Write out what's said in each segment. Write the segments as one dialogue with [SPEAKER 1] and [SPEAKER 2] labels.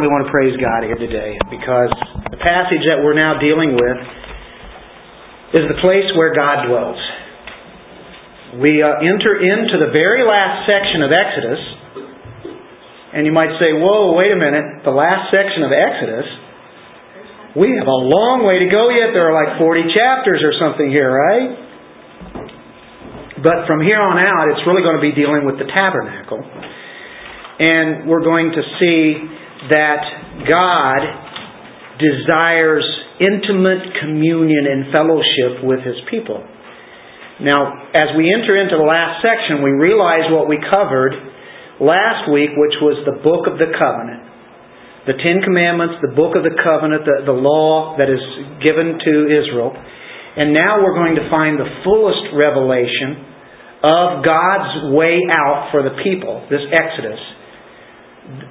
[SPEAKER 1] We want to praise God here today because the passage that we're now dealing with is the place where God dwells. We uh, enter into the very last section of Exodus, and you might say, Whoa, wait a minute, the last section of Exodus? We have a long way to go yet. There are like 40 chapters or something here, right? But from here on out, it's really going to be dealing with the tabernacle. And we're going to see that God desires intimate communion and fellowship with His people. Now, as we enter into the last section, we realize what we covered last week, which was the book of the covenant. The Ten Commandments, the book of the covenant, the, the law that is given to Israel. And now we're going to find the fullest revelation of God's way out for the people, this Exodus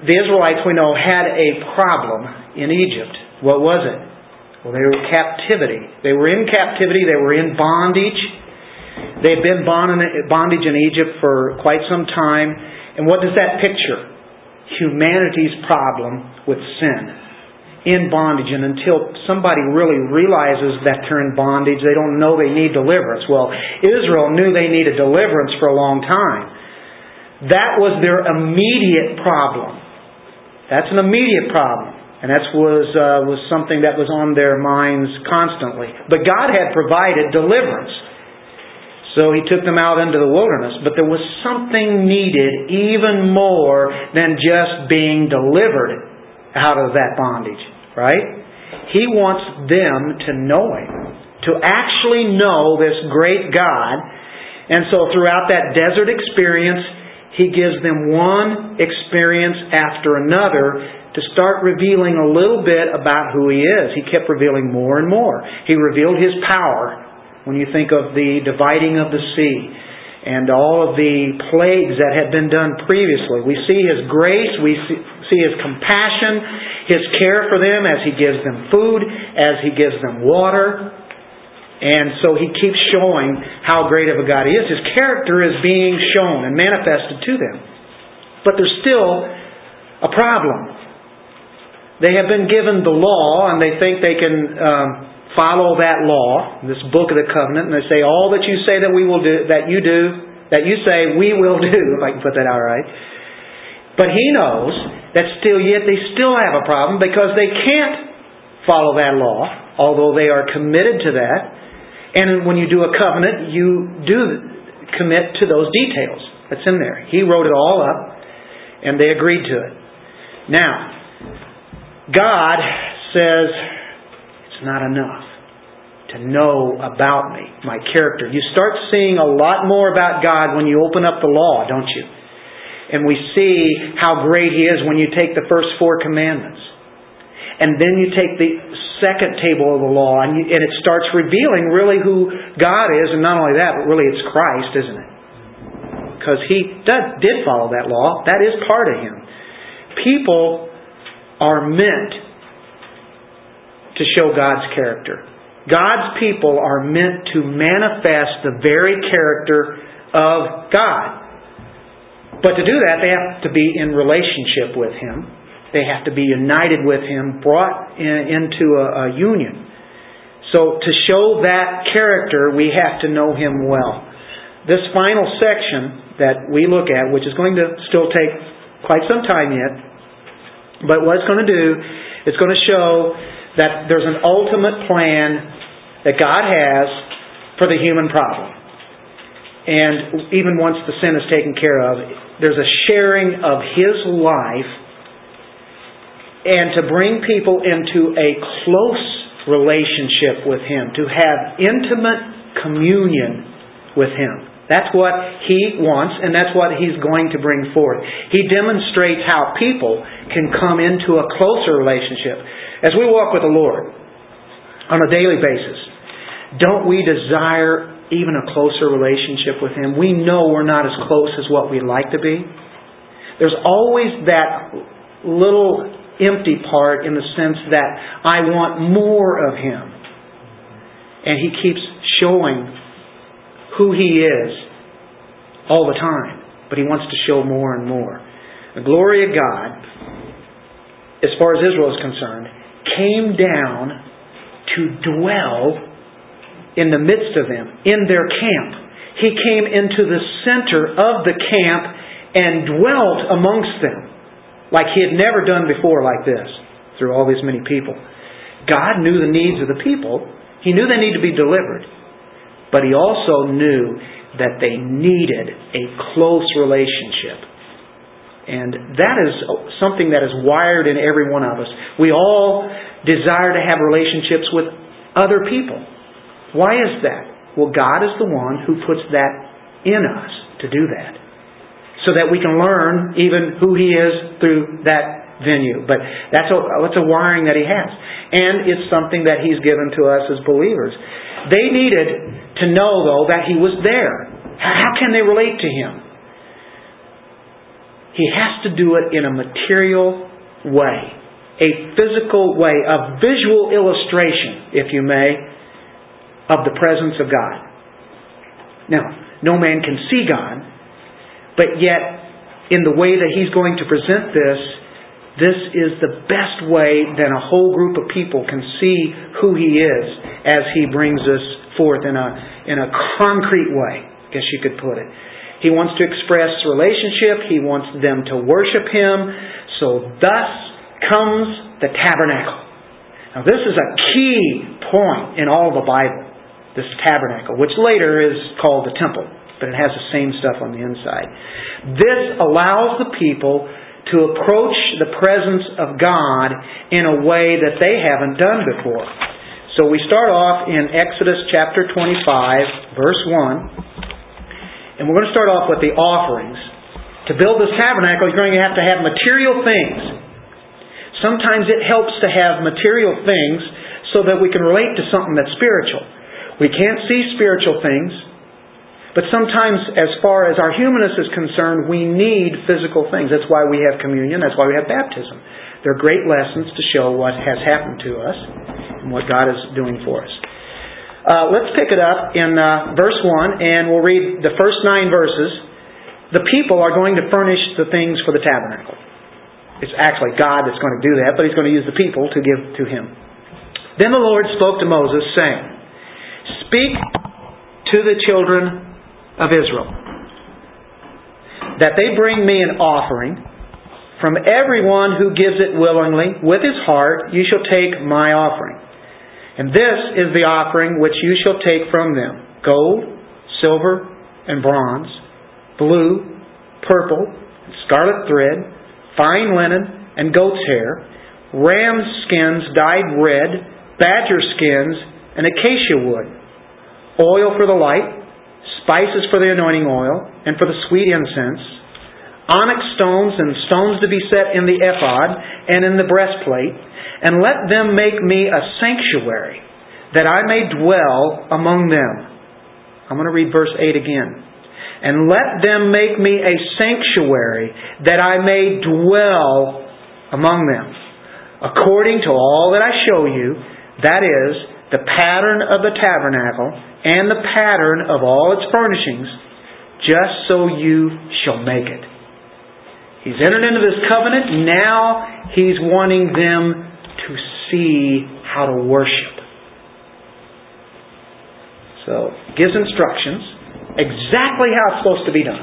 [SPEAKER 1] the Israelites, we know, had a problem in Egypt. What was it? Well, they were captivity. They were in captivity. They were in bondage. They had been bondage in Egypt for quite some time. And what does that picture? Humanity's problem with sin. In bondage. And until somebody really realizes that they're in bondage, they don't know they need deliverance. Well, Israel knew they needed deliverance for a long time. That was their immediate problem. That's an immediate problem. And that was, uh, was something that was on their minds constantly. But God had provided deliverance. So He took them out into the wilderness. But there was something needed even more than just being delivered out of that bondage. Right? He wants them to know Him. To actually know this great God. And so throughout that desert experience, he gives them one experience after another to start revealing a little bit about who He is. He kept revealing more and more. He revealed His power when you think of the dividing of the sea and all of the plagues that had been done previously. We see His grace, we see His compassion, His care for them as He gives them food, as He gives them water. And so he keeps showing how great of a God he is. His character is being shown and manifested to them. But there's still a problem. They have been given the law and they think they can um, follow that law, this book of the covenant, and they say, All that you say that we will do, that you do, that you say we will do, if I can put that out right. But he knows that still yet they still have a problem because they can't follow that law, although they are committed to that. And when you do a covenant, you do commit to those details that's in there. He wrote it all up, and they agreed to it. Now, God says it's not enough to know about me, my character. You start seeing a lot more about God when you open up the law, don't you? And we see how great He is when you take the first four commandments. And then you take the second table of the law, and, and it starts revealing really who God is, and not only that, but really it's Christ, isn't it? Because he did, did follow that law. That is part of him. People are meant to show God's character. God's people are meant to manifest the very character of God. But to do that, they have to be in relationship with Him. They have to be united with Him, brought in, into a, a union. So to show that character, we have to know Him well. This final section that we look at, which is going to still take quite some time yet, but what it's going to do, it's going to show that there's an ultimate plan that God has for the human problem. And even once the sin is taken care of, there's a sharing of His life and to bring people into a close relationship with Him, to have intimate communion with Him. That's what He wants, and that's what He's going to bring forth. He demonstrates how people can come into a closer relationship. As we walk with the Lord on a daily basis, don't we desire even a closer relationship with Him? We know we're not as close as what we'd like to be. There's always that little empty part in the sense that I want more of Him. And He keeps showing who He is all the time, but He wants to show more and more. The glory of God as far as Israel is concerned, came down to dwell in the midst of them, in their camp. He came into the center of the camp and dwelt amongst them like he had never done before like this through all these many people. God knew the needs of the people. He knew they needed to be delivered. But he also knew that they needed a close relationship. And that is something that is wired in every one of us. We all desire to have relationships with other people. Why is that? Well, God is the one who puts that in us to do that. So that we can learn even who He is through that venue. But that's a, that's a wiring that He has. And it's something that He's given to us as believers. They needed to know, though, that He was there. How can they relate to Him? He has to do it in a material way, a physical way, a visual illustration, if you may, of the presence of God. Now, no man can see God, but yet, in the way that he's going to present this, this is the best way that a whole group of people can see who he is as he brings us forth in a, in a concrete way, I guess you could put it. He wants to express relationship. He wants them to worship Him. So thus comes the tabernacle. Now this is a key point in all the Bible, this tabernacle, which later is called the temple, but it has the same stuff on the inside. This allows the people to approach the presence of God in a way that they haven't done before. So we start off in Exodus chapter 25, verse 1. And we're going to start off with the offerings. To build this tabernacle, you're going to have to have material things. Sometimes it helps to have material things so that we can relate to something that's spiritual. We can't see spiritual things, but sometimes, as far as our humanness is concerned, we need physical things. That's why we have communion. That's why we have baptism. They're great lessons to show what has happened to us and what God is doing for us. Uh, let's pick it up in uh, verse 1, and we'll read the first nine verses. The people are going to furnish the things for the tabernacle. It's actually God that's going to do that, but He's going to use the people to give to Him. Then the Lord spoke to Moses, saying, Speak to the children of Israel. That they bring me an offering. From everyone who gives it willingly, with his heart, you shall take my offering. And this is the offering which you shall take from them gold, silver, and bronze, blue, purple, and scarlet thread, fine linen, and goat's hair, ram's skins dyed red, badger skins, and acacia wood, oil for the light, spices for the anointing oil, and for the sweet incense, onyx stones and stones to be set in the ephod and in the breastplate, and let them make me a sanctuary, that I may dwell among them. I'm going to read verse 8 again. And let them make me a sanctuary, that I may dwell among them. According to all that I show you, that is, the pattern of the tabernacle, and the pattern of all its furnishings, just so you shall make it. He's entered into this covenant. Now he's wanting them to see how to worship. So, gives instructions exactly how it's supposed to be done.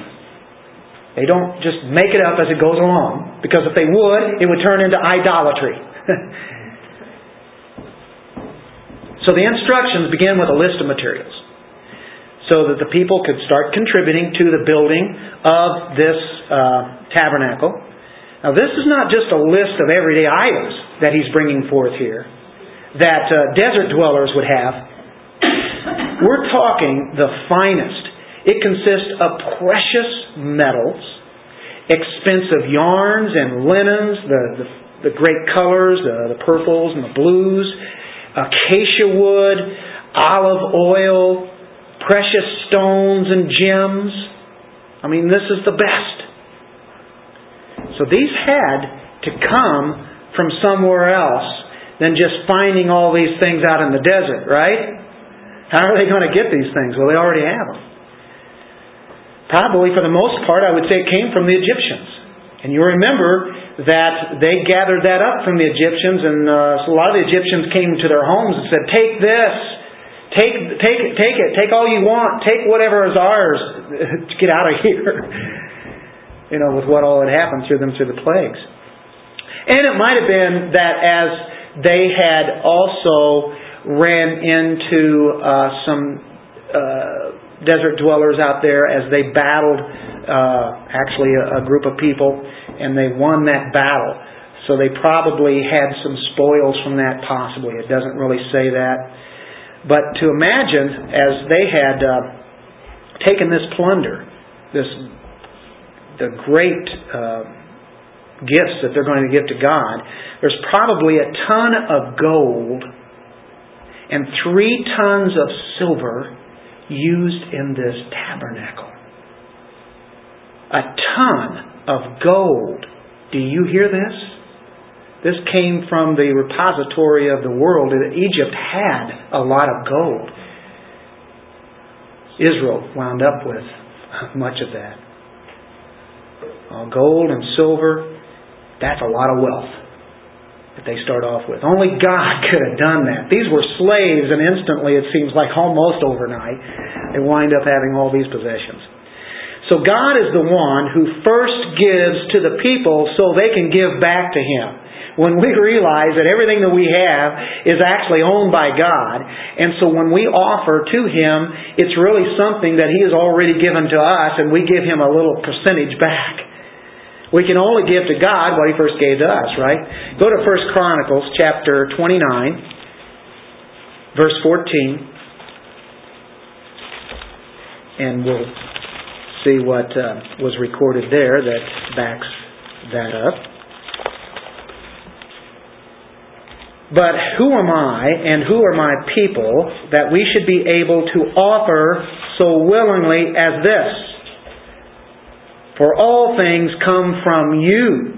[SPEAKER 1] They don't just make it up as it goes along, because if they would, it would turn into idolatry. So the instructions begin with a list of materials so that the people could start contributing to the building of this uh, tabernacle. Now, this is not just a list of everyday items that he's bringing forth here that uh, desert dwellers would have. We're talking the finest. It consists of precious metals, expensive yarns and linens, the, the, the great colors, the, the purples and the blues, acacia wood, olive oil, precious stones and gems. I mean, this is the best. So these had to come from somewhere else than just finding all these things out in the desert, right? How are they going to get these things? Well, they already have them. Probably, for the most part, I would say it came from the Egyptians. And you remember that they gathered that up from the Egyptians, and uh, so a lot of the Egyptians came to their homes and said, "Take this, take take take it, take all you want, take whatever is ours, get out of here." you know, with what all had happened through them through the plagues. And it might have been that as they had also ran into uh, some uh, desert dwellers out there as they battled uh, actually a, a group of people and they won that battle. So they probably had some spoils from that, possibly. It doesn't really say that. But to imagine, as they had uh, taken this plunder, this the great uh, gifts that they're going to give to God, there's probably a ton of gold and three tons of silver used in this tabernacle. A ton of gold. Do you hear this? This came from the repository of the world. Egypt had a lot of gold. Israel wound up with much of that. Uh, gold and silver, that's a lot of wealth that they start off with. Only God could have done that. These were slaves, and instantly, it seems like almost overnight, they wind up having all these possessions. So God is the one who first gives to the people so they can give back to Him. When we realize that everything that we have is actually owned by God, and so when we offer to Him, it's really something that He has already given to us, and we give Him a little percentage back. We can only give to God what He first gave to us, right? Go to 1 Chronicles chapter 29, verse 14, and we'll see what uh, was recorded there that backs that up. But who am I and who are my people that we should be able to offer so willingly as this? For all things come from you,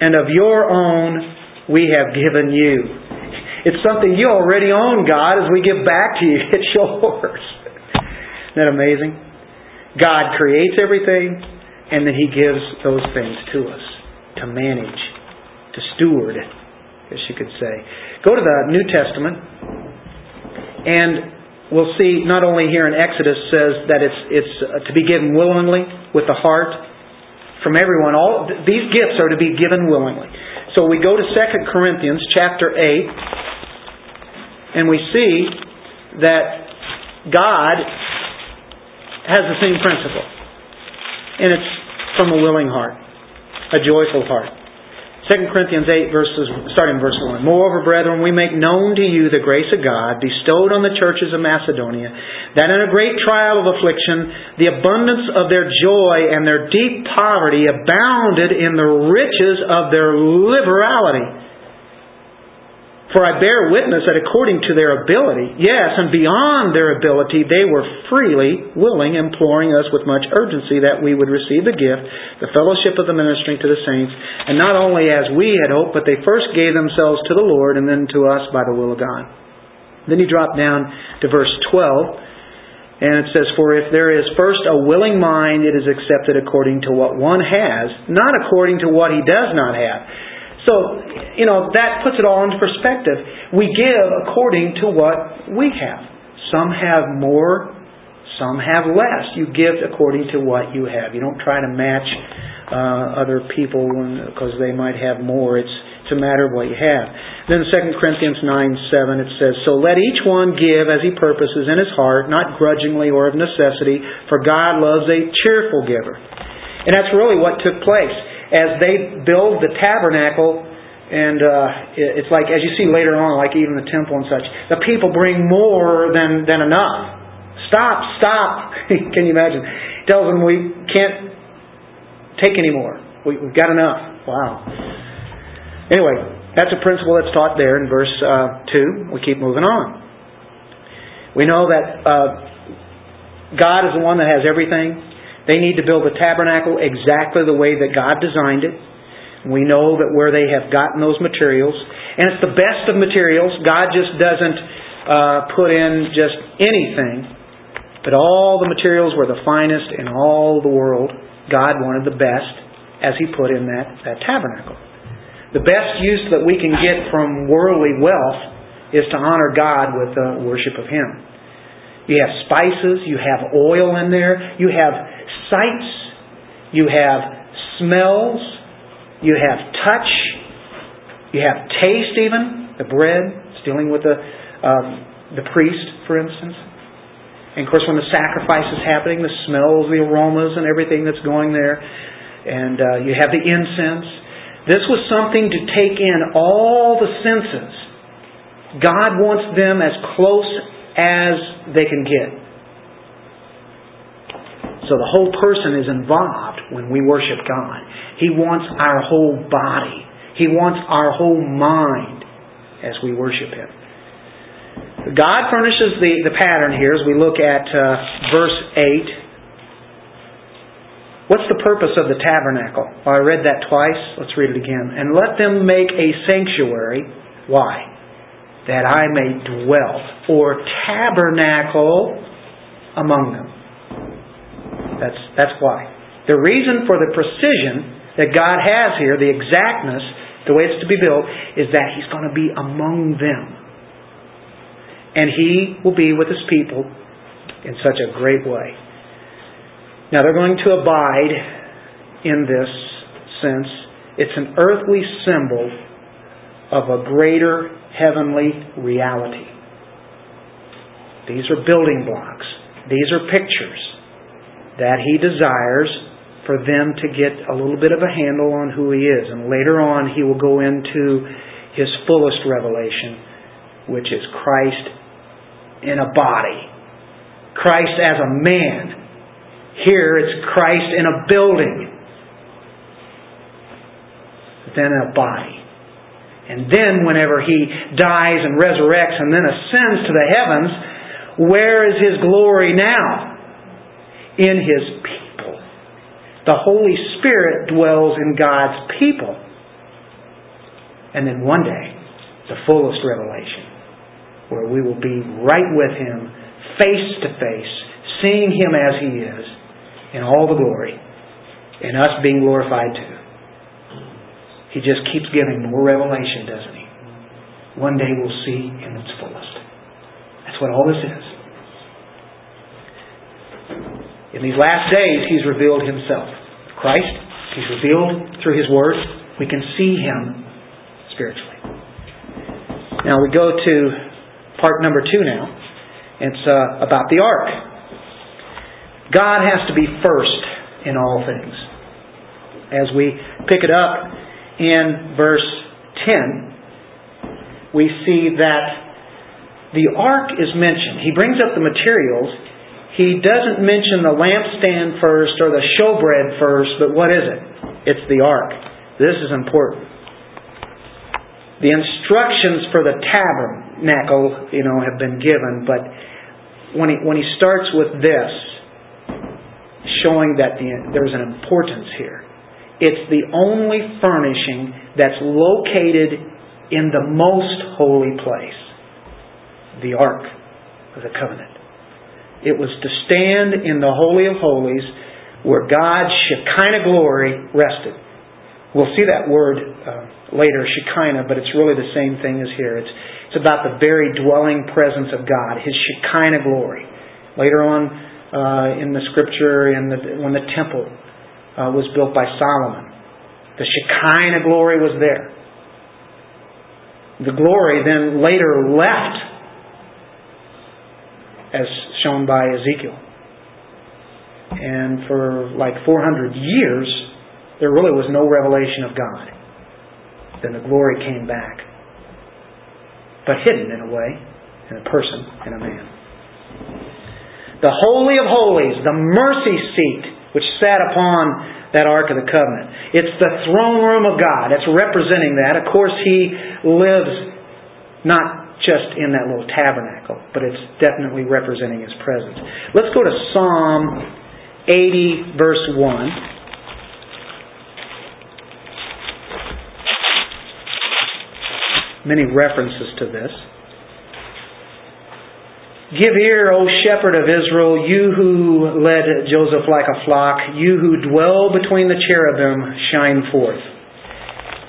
[SPEAKER 1] and of your own we have given you. It's something you already own, God, as we give back to you. It's yours. Isn't that amazing? God creates everything, and then He gives those things to us to manage, to steward, as you could say. Go to the New Testament, and we'll see not only here in Exodus says that it's it's uh, to be given willingly with the heart from everyone. All these gifts are to be given willingly. So we go to 2 Corinthians chapter 8 and we see that God has the same principle. And it's from a willing heart, a joyful heart. 2 Corinthians 8, verses, starting verse 1. Moreover, brethren, we make known to you the grace of God bestowed on the churches of Macedonia, that in a great trial of affliction, the abundance of their joy and their deep poverty abounded in the riches of their liberality. For I bear witness that according to their ability, yes, and beyond their ability, they were freely willing, imploring us with much urgency that we would receive the gift, the fellowship of the ministering to the saints, and not only as we had hoped, but they first gave themselves to the Lord and then to us by the will of God. Then you drop down to verse 12, and it says, For if there is first a willing mind, it is accepted according to what one has, not according to what he does not have. So, you know, that puts it all into perspective. We give according to what we have. Some have more, some have less. You give according to what you have. You don't try to match uh, other people because they might have more. It's, it's a matter of what you have. Then 2 Corinthians 9 7, it says, So let each one give as he purposes in his heart, not grudgingly or of necessity, for God loves a cheerful giver. And that's really what took place as they build the tabernacle, and uh, it's like, as you see later on, like even the temple and such, the people bring more than, than enough. Stop, stop. Can you imagine? Tells them we can't take any more. We, have got enough. Wow. Anyway, that's a principle that's taught there in verse uh, 2. We keep moving on. We know that uh, God is the one that has everything. They need to build the tabernacle exactly the way that God designed it. We know that where they have gotten those materials, and it's the best of materials. God just doesn't uh, put in just anything, but all the materials were the finest in all the world. God wanted the best, as He put in that, that tabernacle. The best use that we can get from worldly wealth is to honor God with the worship of Him. You have spices, you have oil in there, you have sights, you have smells, you have touch, you have taste even, the bread, it's dealing with the, um, the priest, for instance. And of course, when the sacrifice is happening, the smells, the aromas, and everything that's going there. And uh, you have the incense. This was something to take in all the senses. God wants them as close as they can get. So the whole person is involved when we worship God. He wants our whole body. He wants our whole mind as we worship Him. God furnishes the, the pattern here as we look at uh, verse 8. What's the purpose of the tabernacle? Well, I read that twice. Let's read it again. And let them make a sanctuary. Why? That I may dwell or tabernacle among them. That's, that's why. The reason for the precision that God has here, the exactness, the way it's to be built, is that He's going to be among them and He will be with His people in such a great way. Now they're going to abide in this sense. It's an earthly symbol of a greater heavenly reality. These are building blocks. These are pictures that He desires for them to get a little bit of a handle on who He is. And later on, He will go into His fullest revelation, which is Christ in a body. Christ as a man. Here it's Christ in a building. Then in a body. And then whenever he dies and resurrects and then ascends to the heavens, where is his glory now? In his people. The Holy Spirit dwells in God's people. And then one day, the fullest revelation where we will be right with Him, face to face, seeing Him as He is, in all the glory, and us being glorified too. He just keeps giving more revelation, doesn't He? One day we'll see in its fullest. That's what all this is. In these last days, He's revealed Himself. Christ, He's revealed through His Word. We can see Him spiritually. Now we go to part number two now. It's uh, about the ark. God has to be first in all things. As we pick it up in verse 10, we see that the ark is mentioned. He brings up the materials. He doesn't mention the lampstand first or the showbread first, but what is it? It's the ark. This is important. The instructions for the tabernacle, you know, have been given, but when he, when he starts with this, showing that the, there's an importance here. It's the only furnishing that's located in the most holy place, the Ark of the Covenant. It was to stand in the Holy of Holies where God's Shekinah glory rested. We'll see that word uh, later, Shekinah, but it's really the same thing as here. It's, it's about the very dwelling presence of God, His Shekinah glory. Later on uh, in the scripture, in the, when the temple uh, was built by Solomon, the Shekinah glory was there. The glory then later left, as shown by Ezekiel. And for like 400 years, there really was no revelation of God. Then the glory came back. But hidden in a way, in a person, in a man. The Holy of Holies, the mercy seat which sat upon that Ark of the Covenant. It's the throne room of God. It's representing that. Of course, He lives not just in that little tabernacle, but it's definitely representing His presence. Let's go to Psalm 80, verse 1. many references to this. Give ear, O shepherd of Israel, you who led Joseph like a flock, you who dwell between the cherubim, shine forth.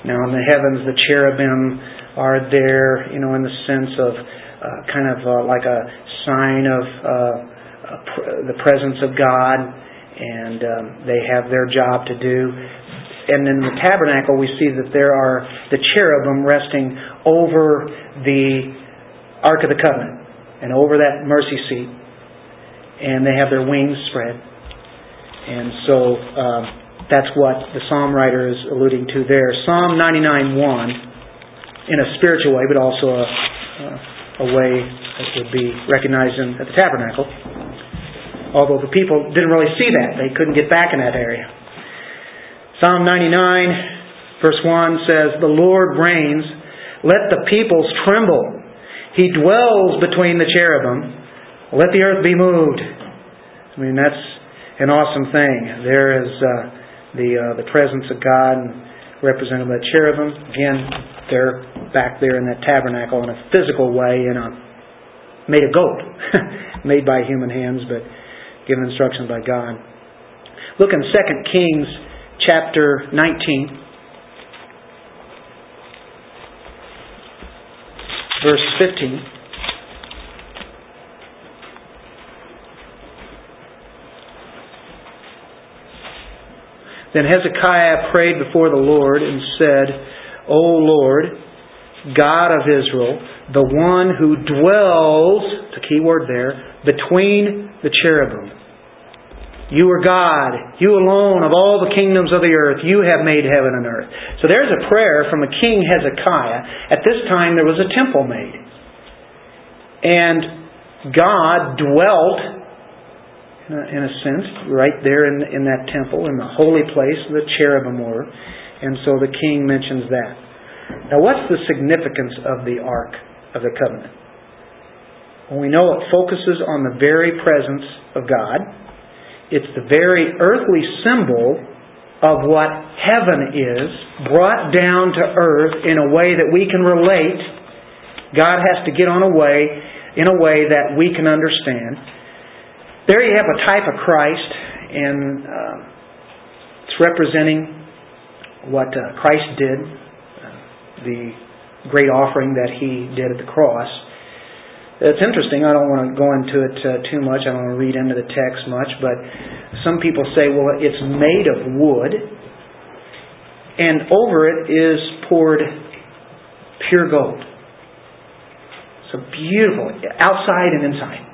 [SPEAKER 1] Now in the heavens, the cherubim are there, you know, in the sense of uh, kind of uh, like a sign of uh, the presence of God, and um, they have their job to do. And in the tabernacle, we see that there are the cherubim resting over the Ark of the Covenant and over that mercy seat, and they have their wings spread. And so uh, that's what the psalm writer is alluding to there. Psalm 99 1, in a spiritual way, but also a, a way that would be recognized in, at the tabernacle. Although the people didn't really see that, they couldn't get back in that area. Psalm 99, verse 1 says, The Lord reigns, let the peoples tremble. He dwells between the cherubim. Let the earth be moved. I mean, that's an awesome thing. There is uh, the uh, the presence of God represented by cherubim. Again, they're back there in that tabernacle in a physical way, in a made of gold, made by human hands, but given instructions by God. Look in 2 Kings chapter 19. verse 15. Then Hezekiah prayed before the Lord and said, O Lord, God of Israel, the one who dwells, the key word there, between the cherubim. You are God. You alone of all the kingdoms of the earth. You have made heaven and earth. So there's a prayer from a king Hezekiah. At this time there was a temple made. And God dwelt, Uh, in a sense, right there in, in that temple, in the holy place the cherubim were. And so the king mentions that. Now what's the significance of the Ark of the Covenant? Well, we know it focuses on the very presence of God it's the very earthly symbol of what heaven is, brought down to earth in a way that we can relate. God has to get on a way, in a way that we can understand. There you have a type of Christ, and uh, it's representing what uh, Christ did, uh, the great offering that He did at the cross. It's interesting. I don't want to go into it uh, too much. I don't want to read into the text much, but some people say, well, it's made of wood, and over it is poured pure gold. So beautiful, outside and inside.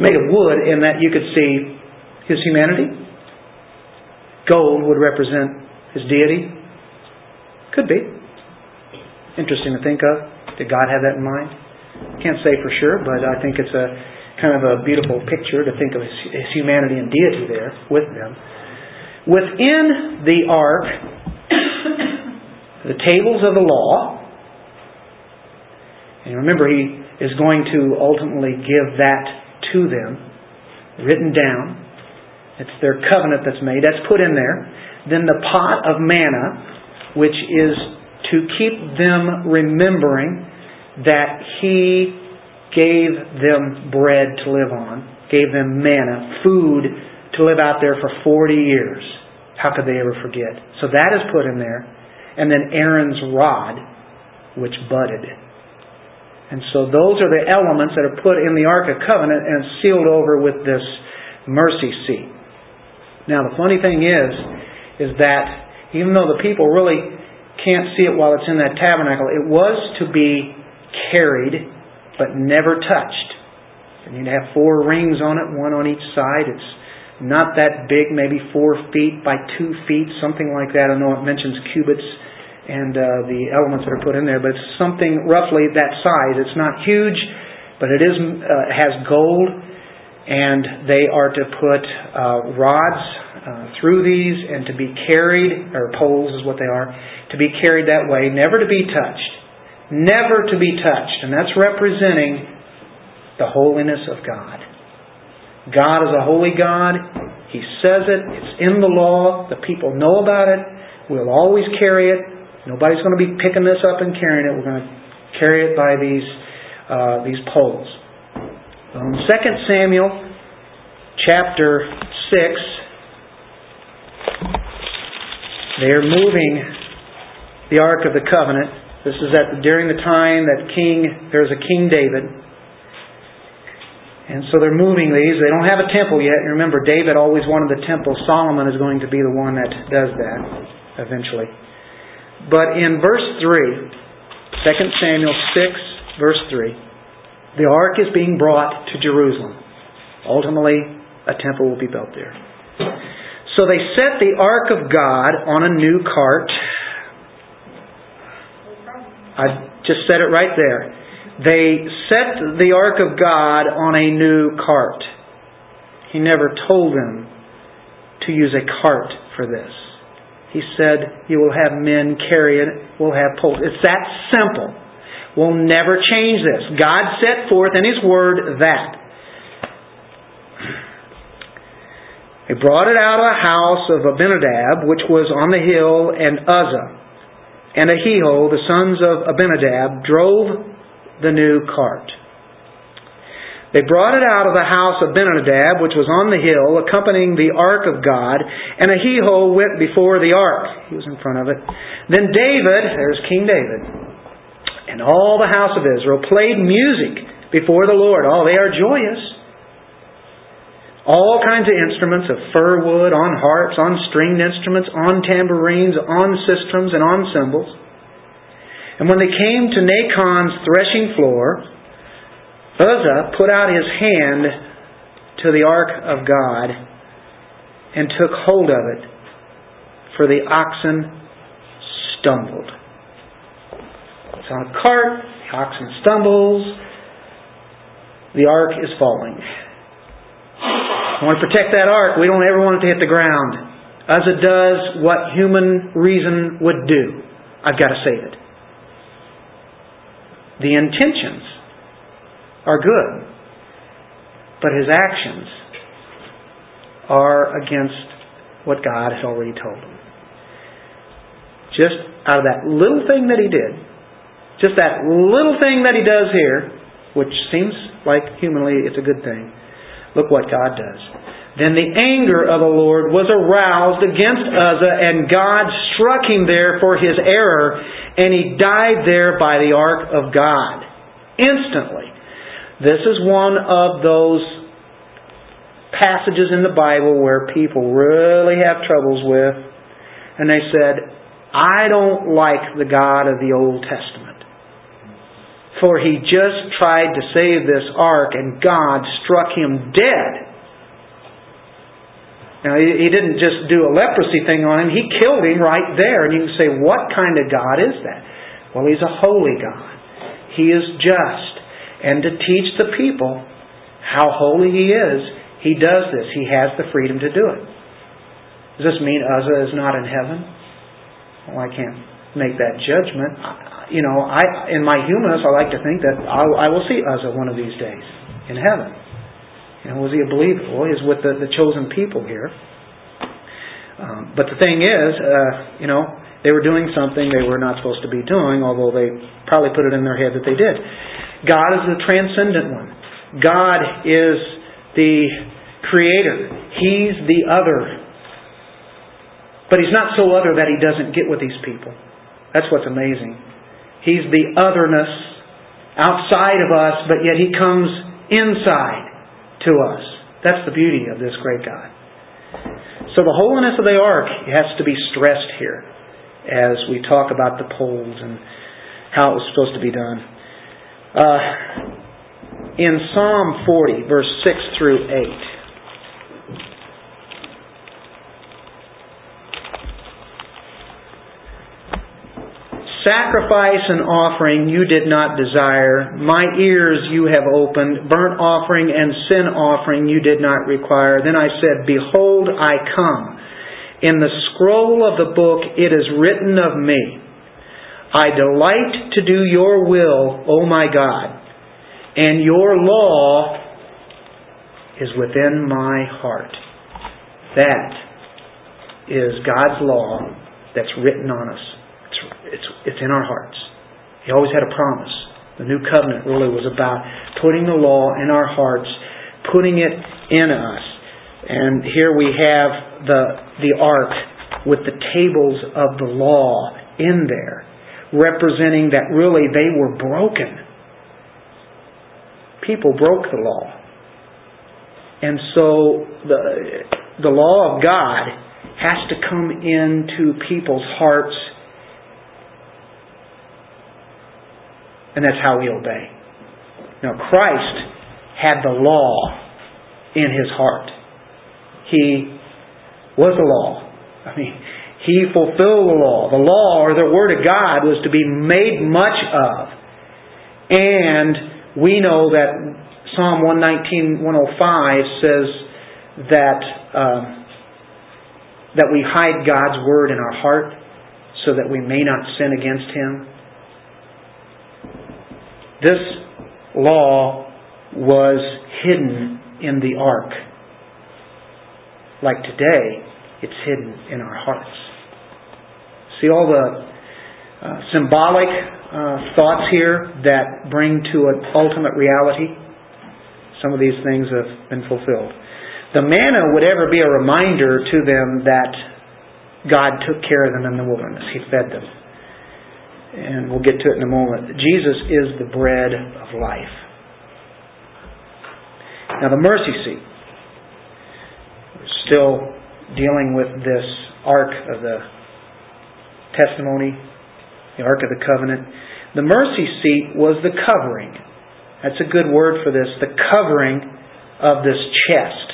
[SPEAKER 1] Made of wood in that you could see his humanity. Gold would represent his deity. Could be. Interesting to think of. Did God have that in mind? Can't say for sure, but I think it's a kind of a beautiful picture to think of his, his humanity and deity there with them. Within the ark, the tables of the law, and remember, he is going to ultimately give that to them, written down. It's their covenant that's made. That's put in there. Then the pot of manna, which is to keep them remembering that He gave them bread to live on, gave them manna, food to live out there for 40 years. How could they ever forget? So that is put in there. And then Aaron's rod, which budded. And so those are the elements that are put in the Ark of Covenant and sealed over with this mercy seat. Now the funny thing is, is that even though the people really can't see it while it's in that tabernacle. It was to be carried, but never touched. And you'd have four rings on it, one on each side. It's not that big, maybe four feet by two feet, something like that. I know it mentions cubits and uh, the elements that are put in there, but it's something roughly that size. It's not huge, but it is uh, has gold, and they are to put uh, rods uh, through these and to be carried, or poles is what they are, to be carried that way, never to be touched. Never to be touched. And that's representing the holiness of God. God is a holy God. He says it. It's in the law. The people know about it. We'll always carry it. Nobody's going to be picking this up and carrying it. We're going to carry it by these uh, these poles. In 2 Samuel chapter 6, they are moving the Ark of the Covenant. This is at during the time that King there's a King David. And so they're moving these. They don't have a temple yet. You remember, David always wanted the temple. Solomon is going to be the one that does that eventually. But in verse 3, 2 Samuel 6, verse 3, the ark is being brought to Jerusalem. Ultimately, a temple will be built there. So they set the ark of God on a new cart. I just said it right there. They set the ark of God on a new cart. He never told them to use a cart for this. He said, You will have men carry it, we'll have poles. It's that simple. We'll never change this. God set forth in His Word that. They brought it out of the house of Abinadab, which was on the hill, and Uzzah and Ahio, the sons of Abinadab, drove the new cart. They brought it out of the house of Abinadab, which was on the hill, accompanying the ark of God, and Ahio went before the ark. He was in front of it. Then David, there's King David, and all the house of Israel played music before the Lord. Oh, they are joyous all kinds of instruments of fir wood, on harps, on stringed instruments, on tambourines, on sistrums, and on cymbals. And when they came to Nachon's threshing floor, Uzzah put out his hand to the ark of God and took hold of it, for the oxen stumbled. It's on a cart, the oxen stumbles, the ark is falling. I want to protect that ark. We don't ever want it to hit the ground. It does what human reason would do. I've got to save it. The intentions are good, but his actions are against what God has already told him. Just out of that little thing that he did, just that little thing that he does here, which seems like humanly it's a good thing, Look what God does. Then the anger of the Lord was aroused against Uzzah, and God struck him there for his error, and he died there by the ark of God. Instantly. This is one of those passages in the Bible where people really have troubles with, and they said, I don't like the God of the Old Testament for he just tried to save this ark and God struck him dead. Now, he didn't just do a leprosy thing on him, he killed him right there. And you can say, what kind of God is that? Well, he's a holy God. He is just. And to teach the people how holy he is, he does this. He has the freedom to do it. Does this mean Uzzah is not in heaven? Well, I can't make that judgment you know, I in my humanness, I like to think that I, I will see Uzzah one of these days in heaven. You know, was he a believer? Well, he's with the, the chosen people here. Um, but the thing is, uh, you know, they were doing something they were not supposed to be doing, although they probably put it in their head that they did. God is the transcendent one. God is the creator. He's the other. But he's not so other that he doesn't get with these people. That's what's amazing. He's the otherness outside of us, but yet He comes inside to us. That's the beauty of this great God. So the holiness of the ark has to be stressed here as we talk about the poles and how it was supposed to be done. Uh, in Psalm 40, verse 6 through 8. Sacrifice and offering you did not desire. My ears you have opened. Burnt offering and sin offering you did not require. Then I said, Behold, I come. In the scroll of the book it is written of me. I delight to do your will, O my God, and your law is within my heart. That is God's law that's written on us. It's, it's in our hearts. He always had a promise. The new covenant really was about putting the law in our hearts, putting it in us. And here we have the, the ark with the tables of the law in there, representing that really they were broken. People broke the law. And so the, the law of God has to come into people's hearts, and that's how we obey. Now, Christ had the law in his heart. He was the law. I mean, he fulfilled the law. The law, or the Word of God, was to be made much of. And we know that Psalm 119, 105 says that, um, that we hide God's Word in our heart so that we may not sin against Him. This law was hidden in the ark. Like today, it's hidden in our hearts. See all the uh, symbolic uh, thoughts here that bring to an ultimate reality? Some of these things have been fulfilled. The manna would ever be a reminder to them that God took care of them in the wilderness. He fed them. And we'll get to it in a moment. Jesus is the bread of life. Now, the mercy seat. We're still dealing with this Ark of the Testimony, the Ark of the Covenant. The mercy seat was the covering. That's a good word for this. The covering of this chest.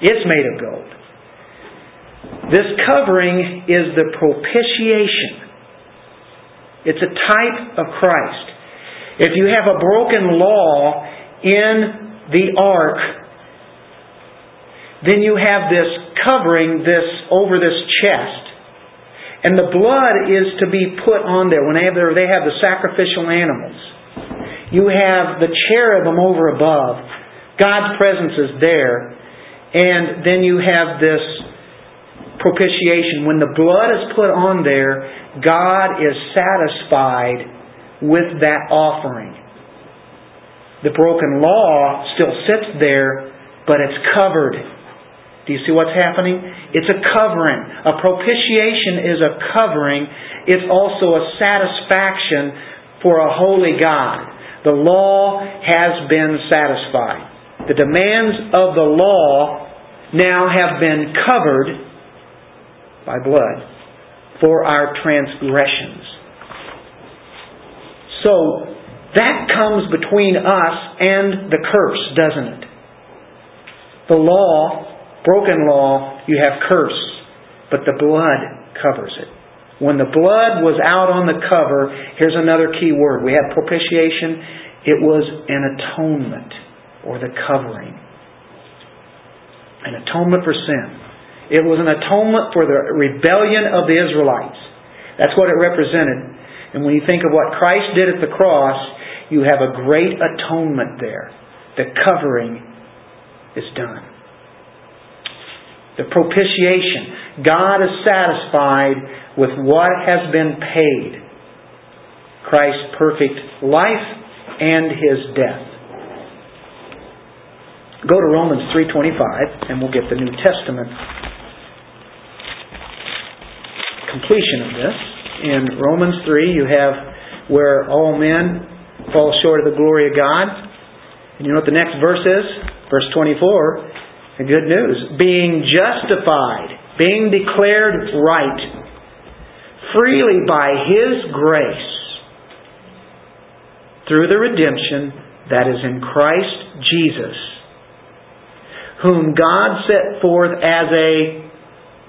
[SPEAKER 1] It's made of gold. This covering is the propitiation. It's a type of Christ. If you have a broken law in the ark, then you have this covering this over this chest. And the blood is to be put on there. When they have, their, they have the sacrificial animals, you have the cherubim over above. God's presence is there. And then you have this propitiation. When the blood is put on there, God is satisfied with that offering. The broken law still sits there, but it's covered do you see what's happening? It's a covering. A propitiation is a covering. It's also a satisfaction for a holy God. The law has been satisfied. The demands of the law now have been covered by blood for our transgressions. So that comes between us and the curse, doesn't it? The law broken law, you have curse, but the blood covers it. When the blood was out on the cover, here's another key word. We have propitiation. It was an atonement, or the covering. An atonement for sin. It was an atonement for the rebellion of the Israelites. That's what it represented. And when you think of what Christ did at the cross, you have a great atonement there. The covering is done the propitiation. God is satisfied with what has been paid Christ's perfect life and his death. Go to Romans 3:25 and we'll get the New Testament completion of this. In Romans 3 you have where all men fall short of the glory of God. And you know what the next verse is? Verse 24 the good news. Being justified, being declared right, freely by His grace, through the redemption that is in Christ Jesus, whom God set forth as a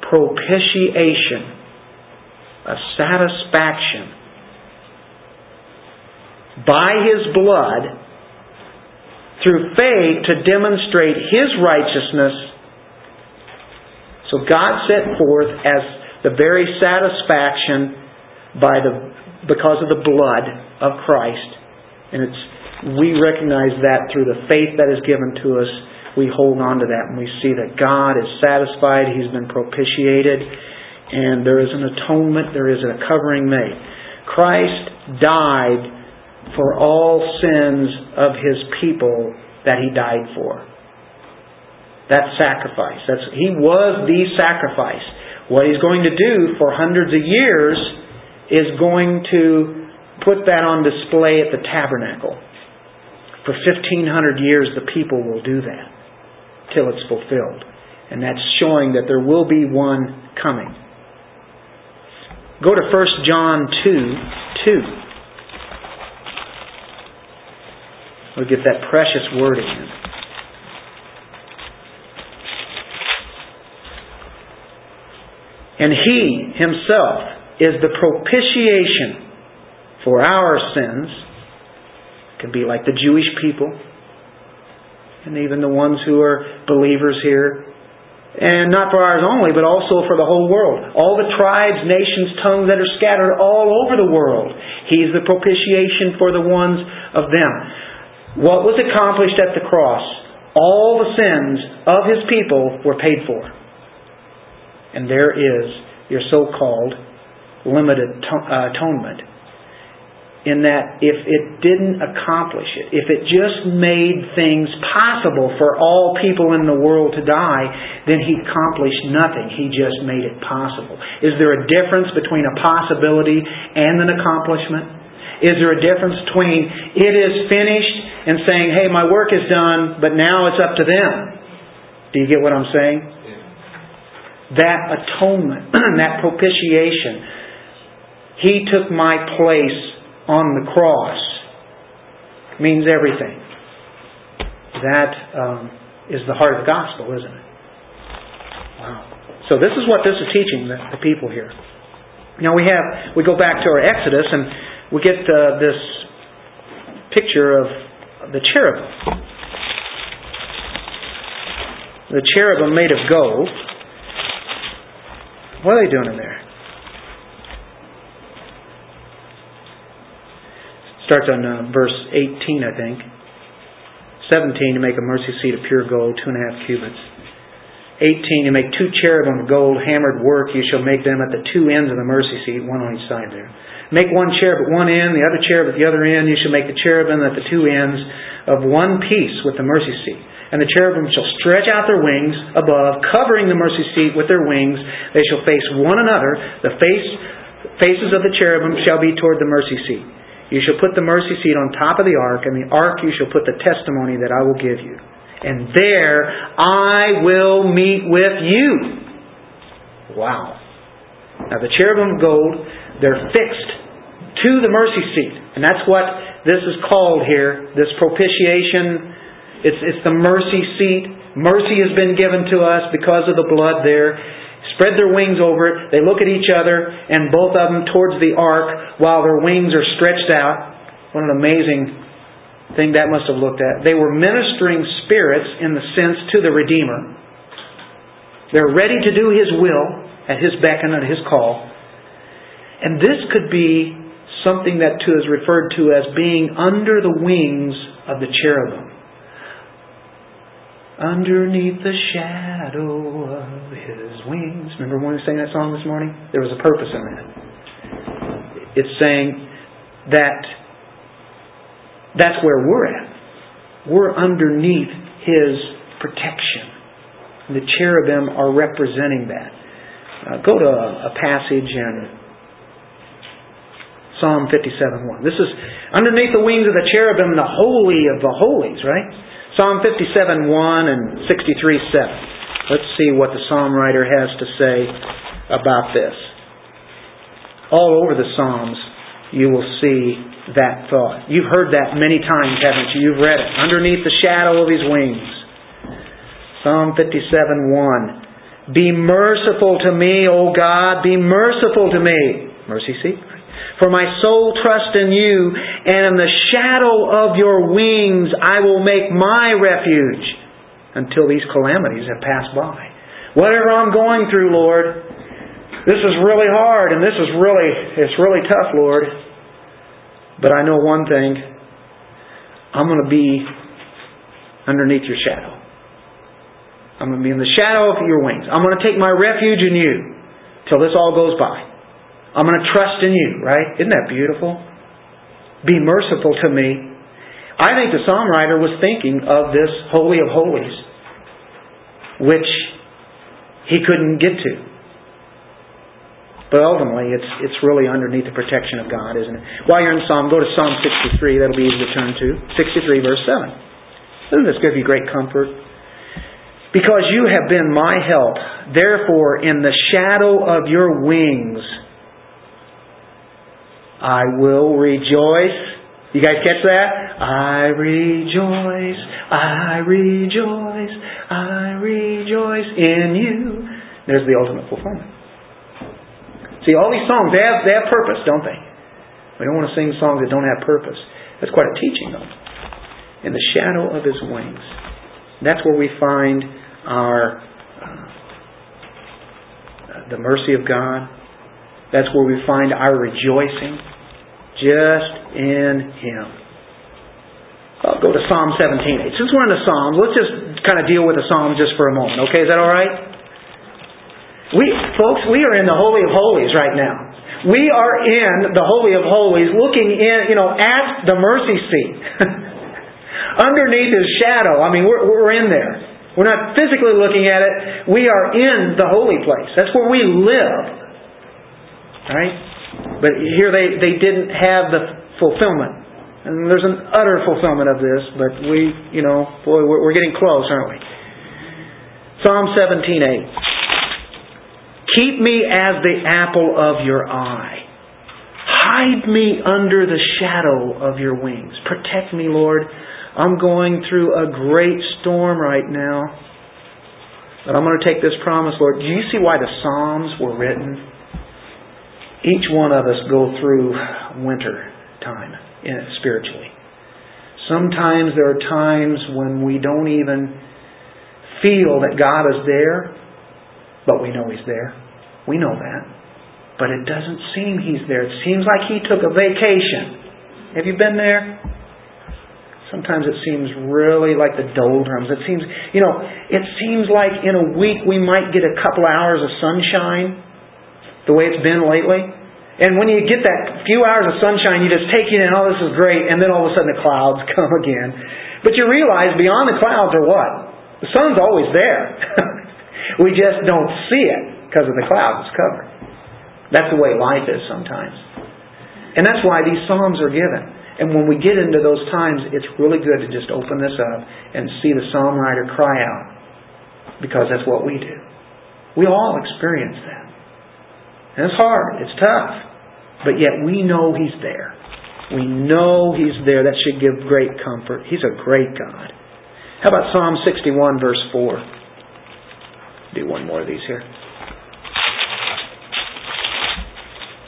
[SPEAKER 1] propitiation, a satisfaction, by His blood through faith to demonstrate His righteousness. So God set forth as the very satisfaction by the because of the blood of Christ. And it's we recognize that through the faith that is given to us, we hold on to that and we see that God is satisfied, He's been propitiated, and there is an atonement, there is a covering made. Christ died for all sins of his people that he died for. That sacrifice. That's, he was the sacrifice. What he's going to do for hundreds of years is going to put that on display at the tabernacle. For 1500 years, the people will do that till it's fulfilled. And that's showing that there will be one coming. Go to 1 John 2 2. We'll get that precious word again. And He Himself is the propitiation for our sins. It can be like the Jewish people, and even the ones who are believers here. And not for ours only, but also for the whole world. All the tribes, nations, tongues that are scattered all over the world. He's the propitiation for the ones of them. What was accomplished at the cross? All the sins of his people were paid for. And there is your so called limited uh, atonement. In that if it didn't accomplish it, if it just made things possible for all people in the world to die, then he accomplished nothing. He just made it possible. Is there a difference between a possibility and an accomplishment? Is there a difference between it is finished and saying, hey, my work is done, but now it's up to them? Do you get what I'm saying? That atonement, that propitiation, He took my place on the cross, means everything. That um, is the heart of the gospel, isn't it? Wow. So this is what this is teaching the, the people here. Now we have we go back to our Exodus and we get uh, this picture of the cherubim. The cherubim made of gold. What are they doing in there? Starts on uh, verse 18, I think. 17 to make a mercy seat of pure gold, two and a half cubits. 18 to make two cherubim of gold, hammered work. You shall make them at the two ends of the mercy seat, one on each side there. Make one cherub at one end, the other cherub at the other end. You shall make the cherubim at the two ends of one piece with the mercy seat. And the cherubim shall stretch out their wings above, covering the mercy seat with their wings. They shall face one another. The face, faces of the cherubim shall be toward the mercy seat. You shall put the mercy seat on top of the ark, and the ark you shall put the testimony that I will give you and there I will meet with you. Wow. Now the cherubim of gold, they're fixed to the mercy seat. And that's what this is called here, this propitiation. It's, it's the mercy seat. Mercy has been given to us because of the blood there. Spread their wings over it. They look at each other, and both of them towards the ark while their wings are stretched out. What an amazing thing that must have looked at. They were ministering spirits in the sense to the Redeemer. They're ready to do His will at His beck and His call. And this could be something that too is referred to as being under the wings of the cherubim. Underneath the shadow of His wings. Remember when we sang that song this morning? There was a purpose in that. It's saying that that's where we're at. We're underneath His protection. The cherubim are representing that. Uh, go to a, a passage in Psalm 57.1. This is underneath the wings of the cherubim, the holy of the holies, right? Psalm 57.1 and 63.7. Let's see what the psalm writer has to say about this. All over the Psalms, you will see that thought. You've heard that many times, haven't you? You've read it. Underneath the shadow of his wings. Psalm 57 1. Be merciful to me, O God, be merciful to me. Mercy seat. For my soul trusts in you, and in the shadow of your wings I will make my refuge until these calamities have passed by. Whatever I'm going through, Lord, this is really hard and this is really it's really tough, Lord. But I know one thing I'm going to be underneath your shadow. I'm going to be in the shadow of your wings. I'm going to take my refuge in you till this all goes by. I'm going to trust in you, right? Isn't that beautiful? be merciful to me. I think the psalm writer was thinking of this Holy of Holies, which he couldn't get to. But ultimately, it's, it's really underneath the protection of God, isn't it? While you're in Psalm, go to Psalm 63. That'll be easy to turn to. 63, verse 7. Doesn't this give you great comfort? Because you have been my help, therefore, in the shadow of your wings, I will rejoice. You guys catch that? I rejoice, I rejoice, I rejoice in you. There's the ultimate fulfillment. See, all these songs, they have, they have purpose, don't they? We don't want to sing songs that don't have purpose. That's quite a teaching, though. In the shadow of his wings. That's where we find our uh, the mercy of God. That's where we find our rejoicing, just in Him. I'll go to Psalm 17. Since we're in the Psalms, let's just kind of deal with the Psalms just for a moment. Okay, is that all right? We, folks, we are in the Holy of Holies right now. We are in the Holy of Holies looking in, you know, at the mercy seat. Underneath His shadow. I mean, we're, we're in there. We're not physically looking at it. We are in the holy place. That's where we live. Right? But here they, they didn't have the fulfillment. And there's an utter fulfillment of this, but we, you know, boy, we're, we're getting close, aren't we? Psalm 17:8. Keep me as the apple of your eye. Hide me under the shadow of your wings. Protect me, Lord. I'm going through a great storm right now. But I'm going to take this promise, Lord. Do you see why the Psalms were written? Each one of us go through winter time eh, spiritually. Sometimes there are times when we don't even feel that God is there, but we know He's there. We know that. But it doesn't seem He's there. It seems like He took a vacation. Have you been there? Sometimes it seems really like the doldrums. It seems, you know, it seems like in a week we might get a couple hours of sunshine, the way it's been lately. And when you get that few hours of sunshine, you just take it in, oh, this is great, and then all of a sudden the clouds come again. But you realize beyond the clouds are what? The sun's always there. we just don't see it because of the clouds it's covered. That's the way life is sometimes. And that's why these Psalms are given. And when we get into those times, it's really good to just open this up and see the psalm writer cry out. Because that's what we do. We all experience that. And it's hard. It's tough. But yet we know He's there. We know He's there. That should give great comfort. He's a great God. How about Psalm 61, verse 4? Do one more of these here.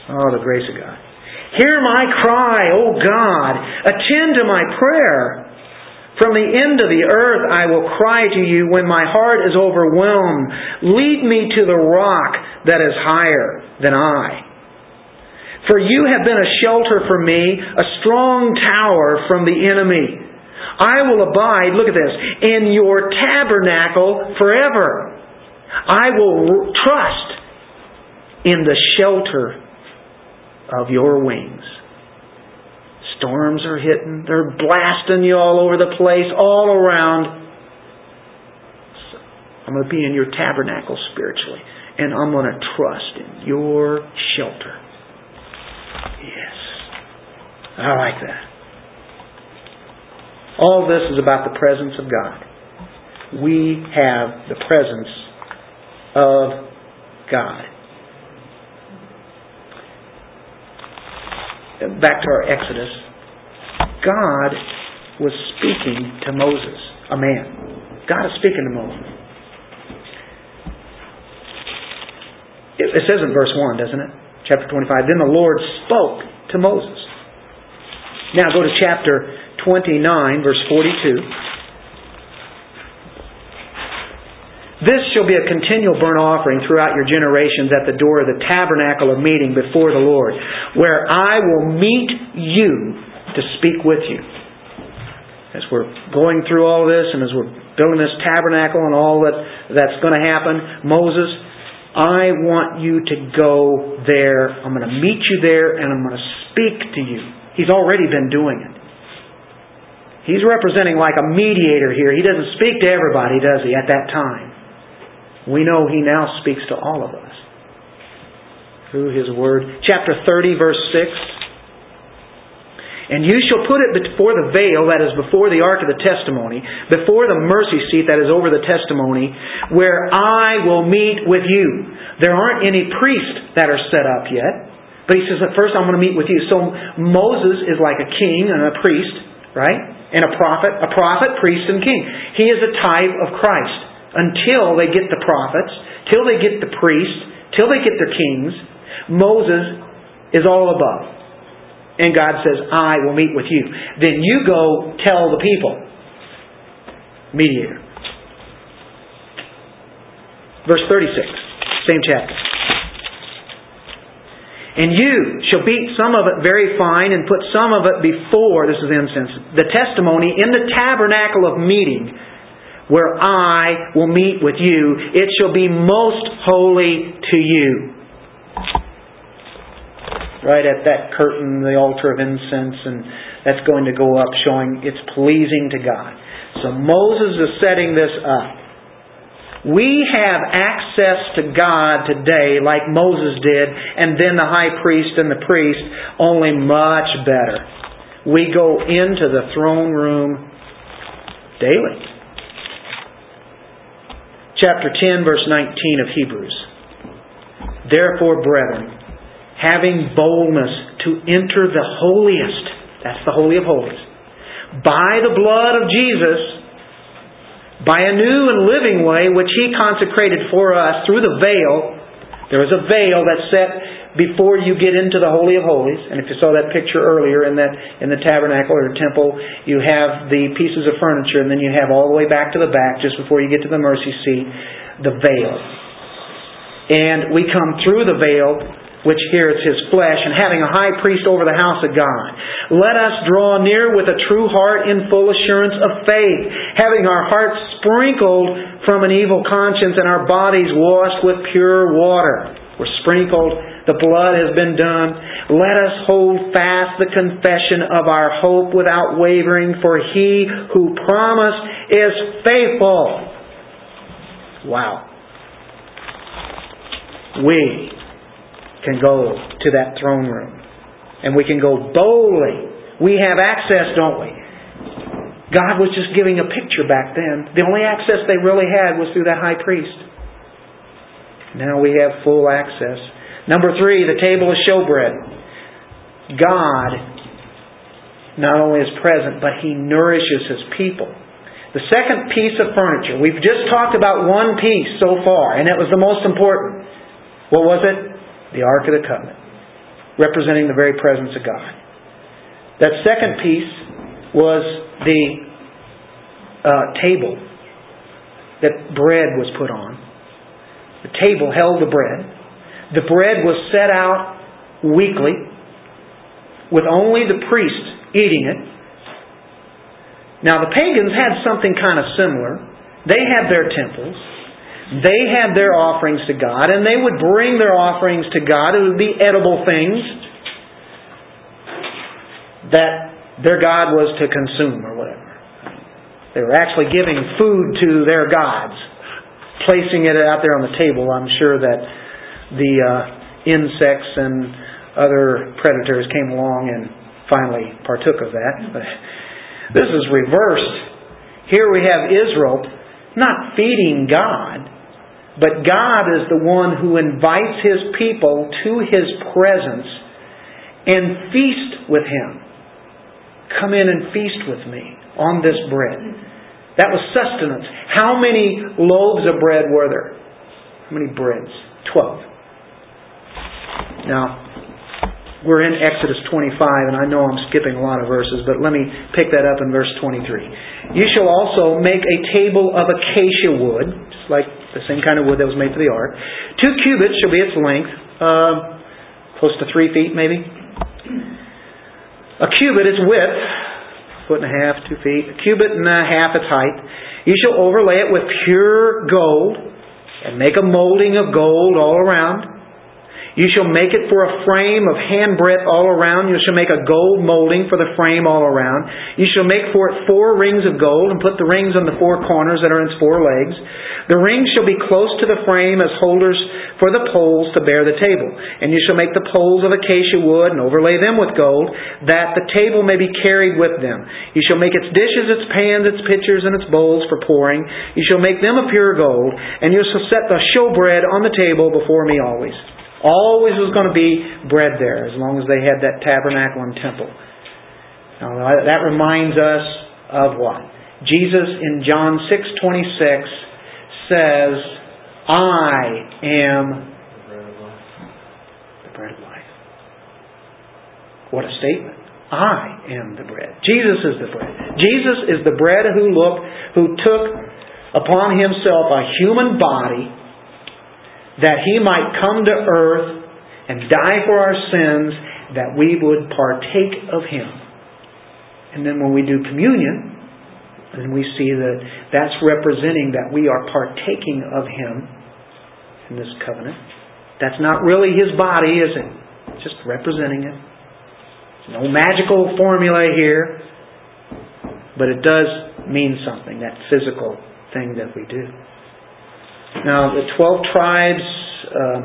[SPEAKER 1] Oh, the grace of God. Hear my cry, O God. Attend to my prayer. From the end of the earth I will cry to you when my heart is overwhelmed. Lead me to the rock that is higher than I. For you have been a shelter for me, a strong tower from the enemy. I will abide, look at this, in your tabernacle forever. I will trust in the shelter of your wings. Storms are hitting, they're blasting you all over the place, all around. I'm going to be in your tabernacle spiritually, and I'm going to trust in your shelter. Yes. I like that. All this is about the presence of God. We have the presence of God. back to our Exodus, God was speaking to Moses, a man. God is speaking to Moses. It says in verse 1, doesn't it? Chapter 25. Then the Lord spoke to Moses. Now go to chapter 29, verse 42. This shall be a continual burnt offering throughout your generations at the door of the tabernacle of meeting before the Lord, where I will meet you to speak with you. As we're going through all this and as we're building this tabernacle and all that that's going to happen, Moses, I want you to go there. I'm going to meet you there and I'm going to speak to you. He's already been doing it. He's representing like a mediator here. He doesn't speak to everybody, does he, at that time? We know he now speaks to all of us through his word. Chapter 30, verse 6. And you shall put it before the veil that is before the ark of the testimony, before the mercy seat that is over the testimony, where I will meet with you. There aren't any priests that are set up yet. But he says, at first I'm going to meet with you. So Moses is like a king and a priest, right? And a prophet, a prophet, priest, and king. He is a type of Christ. Until they get the prophets, till they get the priests, till they get their kings, Moses is all above. And God says, I will meet with you. Then you go tell the people. Mediator. Verse 36, same chapter. And you shall beat some of it very fine and put some of it before, this is incense, the testimony in the tabernacle of meeting where I will meet with you. It shall be most holy to you right at that curtain, the altar of incense, and that's going to go up showing it's pleasing to God. So Moses is setting this up. We have access to God today like Moses did, and then the high priest and the priest, only much better. We go into the throne room daily. Chapter 10, verse 19 of Hebrews. Therefore, brethren, having boldness to enter the holiest. That's the Holy of Holies. By the blood of Jesus, by a new and living way which He consecrated for us through the veil. There is a veil that's set before you get into the Holy of Holies. And if you saw that picture earlier in that in the tabernacle or temple, you have the pieces of furniture, and then you have all the way back to the back, just before you get to the mercy seat, the veil. And we come through the veil which here is his flesh, and having a high priest over the house of God. Let us draw near with a true heart in full assurance of faith, having our hearts sprinkled from an evil conscience and our bodies washed with pure water. We're sprinkled, the blood has been done. Let us hold fast the confession of our hope without wavering, for he who promised is faithful. Wow. We can go to that throne room. And we can go boldly. We have access, don't we? God was just giving a picture back then. The only access they really had was through that high priest. Now we have full access. Number three, the table of showbread. God not only is present, but He nourishes His people. The second piece of furniture, we've just talked about one piece so far, and it was the most important. What was it? The Ark of the Covenant, representing the very presence of God. That second piece was the uh, table that bread was put on. The table held the bread. The bread was set out weekly with only the priest eating it. Now, the pagans had something kind of similar. They had their temples. They had their offerings to God, and they would bring their offerings to God. It would be edible things that their God was to consume or whatever. They were actually giving food to their gods, placing it out there on the table. I'm sure that the uh, insects and other predators came along and finally partook of that. But this is reversed. Here we have Israel not feeding God, but God is the one who invites His people to His presence and feast with Him. Come in and feast with me on this bread. That was sustenance. How many loaves of bread were there? How many breads? Twelve. Now, we're in Exodus 25, and I know I'm skipping a lot of verses, but let me pick that up in verse 23. You shall also make a table of acacia wood, just like the same kind of wood that was made for the ark. Two cubits shall be its length, uh, close to three feet maybe. A cubit its width, foot and a half, two feet. A cubit and a half its height. You shall overlay it with pure gold and make a molding of gold all around. You shall make it for a frame of handbreadth all around. You shall make a gold molding for the frame all around. You shall make for it four rings of gold, and put the rings on the four corners that are in its four legs. The rings shall be close to the frame as holders for the poles to bear the table. And you shall make the poles of acacia wood, and overlay them with gold, that the table may be carried with them. You shall make its dishes, its pans, its pitchers, and its bowls for pouring. You shall make them of pure gold, and you shall set the showbread on the table before me always. Always was going to be bread there as long as they had that tabernacle and temple. Now that reminds us of what? Jesus in John 6:26 says, "I am the bread of life." What a statement. I am the bread. Jesus is the bread. Jesus is the bread who look who took upon himself a human body that he might come to earth and die for our sins that we would partake of him. And then when we do communion, and we see that that's representing that we are partaking of him in this covenant. That's not really his body, is it? It's just representing it. No magical formula here, but it does mean something, that physical thing that we do. Now, the 12 tribes, uh,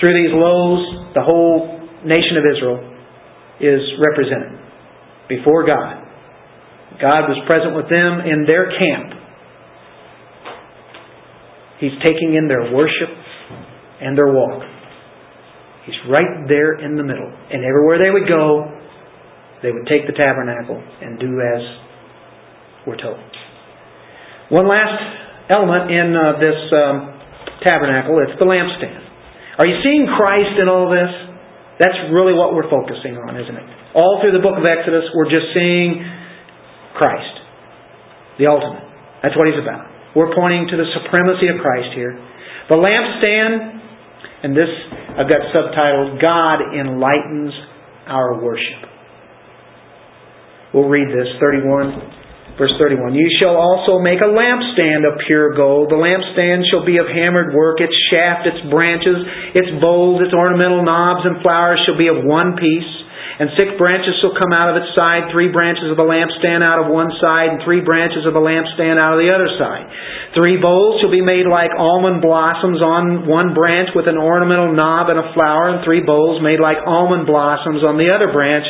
[SPEAKER 1] through these loaves, the whole nation of Israel is represented before God. God was present with them in their camp. He's taking in their worship and their walk. He's right there in the middle. And everywhere they would go, they would take the tabernacle and do as we're told. One last element in uh, this um, tabernacle. It's the lampstand. Are you seeing Christ in all this? That's really what we're focusing on, isn't it? All through the book of Exodus, we're just seeing Christ, the ultimate. That's what he's about. We're pointing to the supremacy of Christ here. The lampstand, and this I've got subtitled God enlightens our worship. We'll read this, 31 Verse 31 You shall also make a lampstand of pure gold. The lampstand shall be of hammered work. Its shaft, its branches, its bowls, its ornamental knobs and flowers shall be of one piece. And six branches shall come out of its side, three branches of the lampstand out of one side, and three branches of the lampstand out of the other side. Three bowls shall be made like almond blossoms on one branch with an ornamental knob and a flower, and three bowls made like almond blossoms on the other branch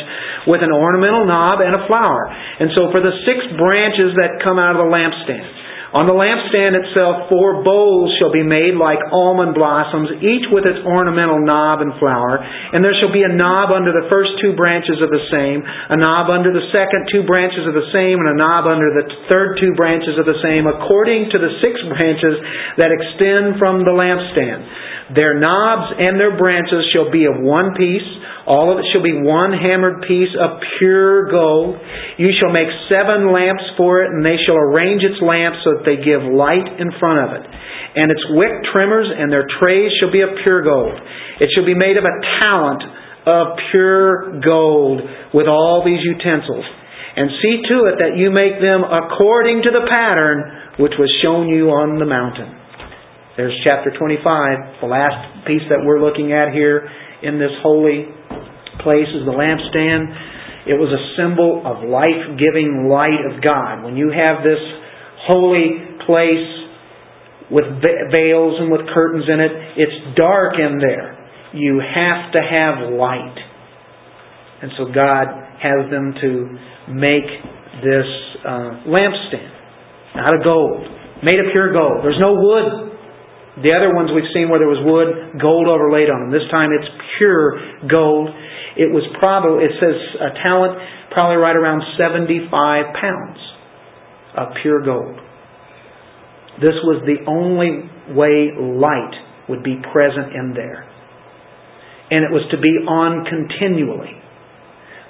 [SPEAKER 1] with an ornamental knob and a flower. And so for the six branches that come out of the lampstand, on the lampstand itself, four bowls shall be made like almond blossoms, each with its ornamental knob and flower. And there shall be a knob under the first two branches of the same, a knob under the second two branches of the same, and a knob under the third two branches of the same, according to the six branches that extend from the lampstand. Their knobs and their branches shall be of one piece all of it shall be one hammered piece of pure gold. You shall make seven lamps for it, and they shall arrange its lamps so that they give light in front of it. And its wick trimmers and their trays shall be of pure gold. It shall be made of a talent of pure gold with all these utensils. And see to it that you make them according to the pattern which was shown you on the mountain. There's chapter 25, the last piece that we're looking at here in this holy place is the lampstand. It was a symbol of life giving light of God. When you have this holy place with veils and with curtains in it, it's dark in there. You have to have light. And so God has them to make this uh, lampstand out of gold, made of pure gold. There's no wood. The other ones we've seen where there was wood, gold overlaid on them. This time it's pure gold. It was probably, it says a talent, probably right around 75 pounds of pure gold. This was the only way light would be present in there. And it was to be on continually.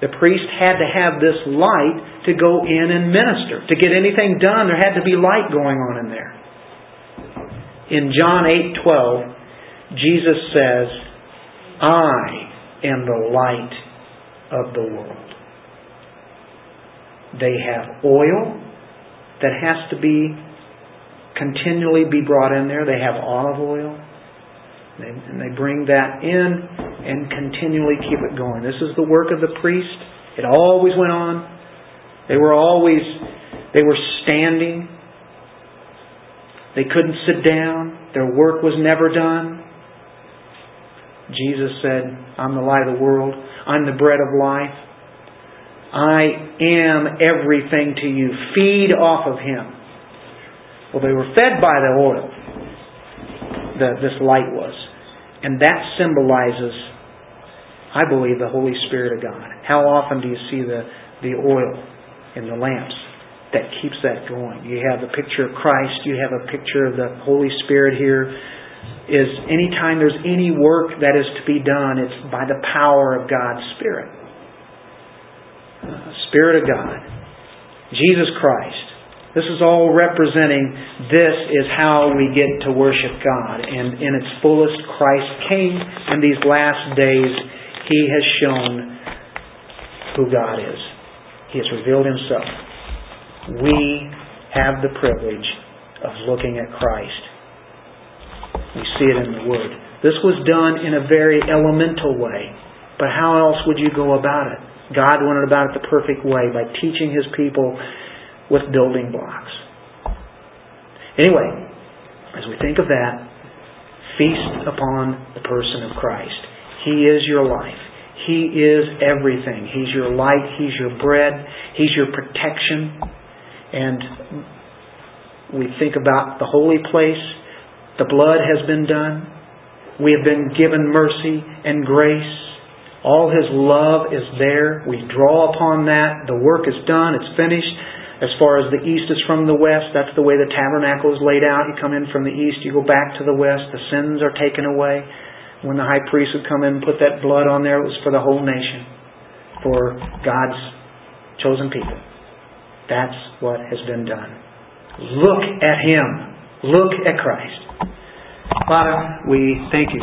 [SPEAKER 1] The priest had to have this light to go in and minister. To get anything done, there had to be light going on in there. In John 8:12, Jesus says, "I am the light of the world. They have oil that has to be continually be brought in there. They have olive oil. They, and they bring that in and continually keep it going. This is the work of the priest. It always went on. They were always, they were standing. They couldn't sit down. Their work was never done. Jesus said, I'm the light of the world. I'm the bread of life. I am everything to you. Feed off of Him. Well, they were fed by the oil, the, this light was. And that symbolizes, I believe, the Holy Spirit of God. How often do you see the, the oil in the lamps that keeps that going? You have a picture of Christ, you have a picture of the Holy Spirit here. Is anytime there's any work that is to be done, it's by the power of God's Spirit. Spirit of God. Jesus Christ. This is all representing this is how we get to worship God. And in its fullest, Christ came in these last days. He has shown who God is. He has revealed Himself. We have the privilege of looking at Christ. We see it in the Word. This was done in a very elemental way. But how else would you go about it? God went about it the perfect way by teaching His people with building blocks. Anyway, as we think of that, feast upon the person of Christ. He is your life. He is everything. He's your light. He's your bread. He's your protection. And we think about the holy place. The blood has been done. We have been given mercy and grace. All His love is there. We draw upon that. The work is done. It's finished. As far as the east is from the west, that's the way the tabernacle is laid out. You come in from the east, you go back to the west, the sins are taken away. When the high priest would come in and put that blood on there, it was for the whole nation, for God's chosen people. That's what has been done. Look at Him. Look at Christ. Father, we thank you.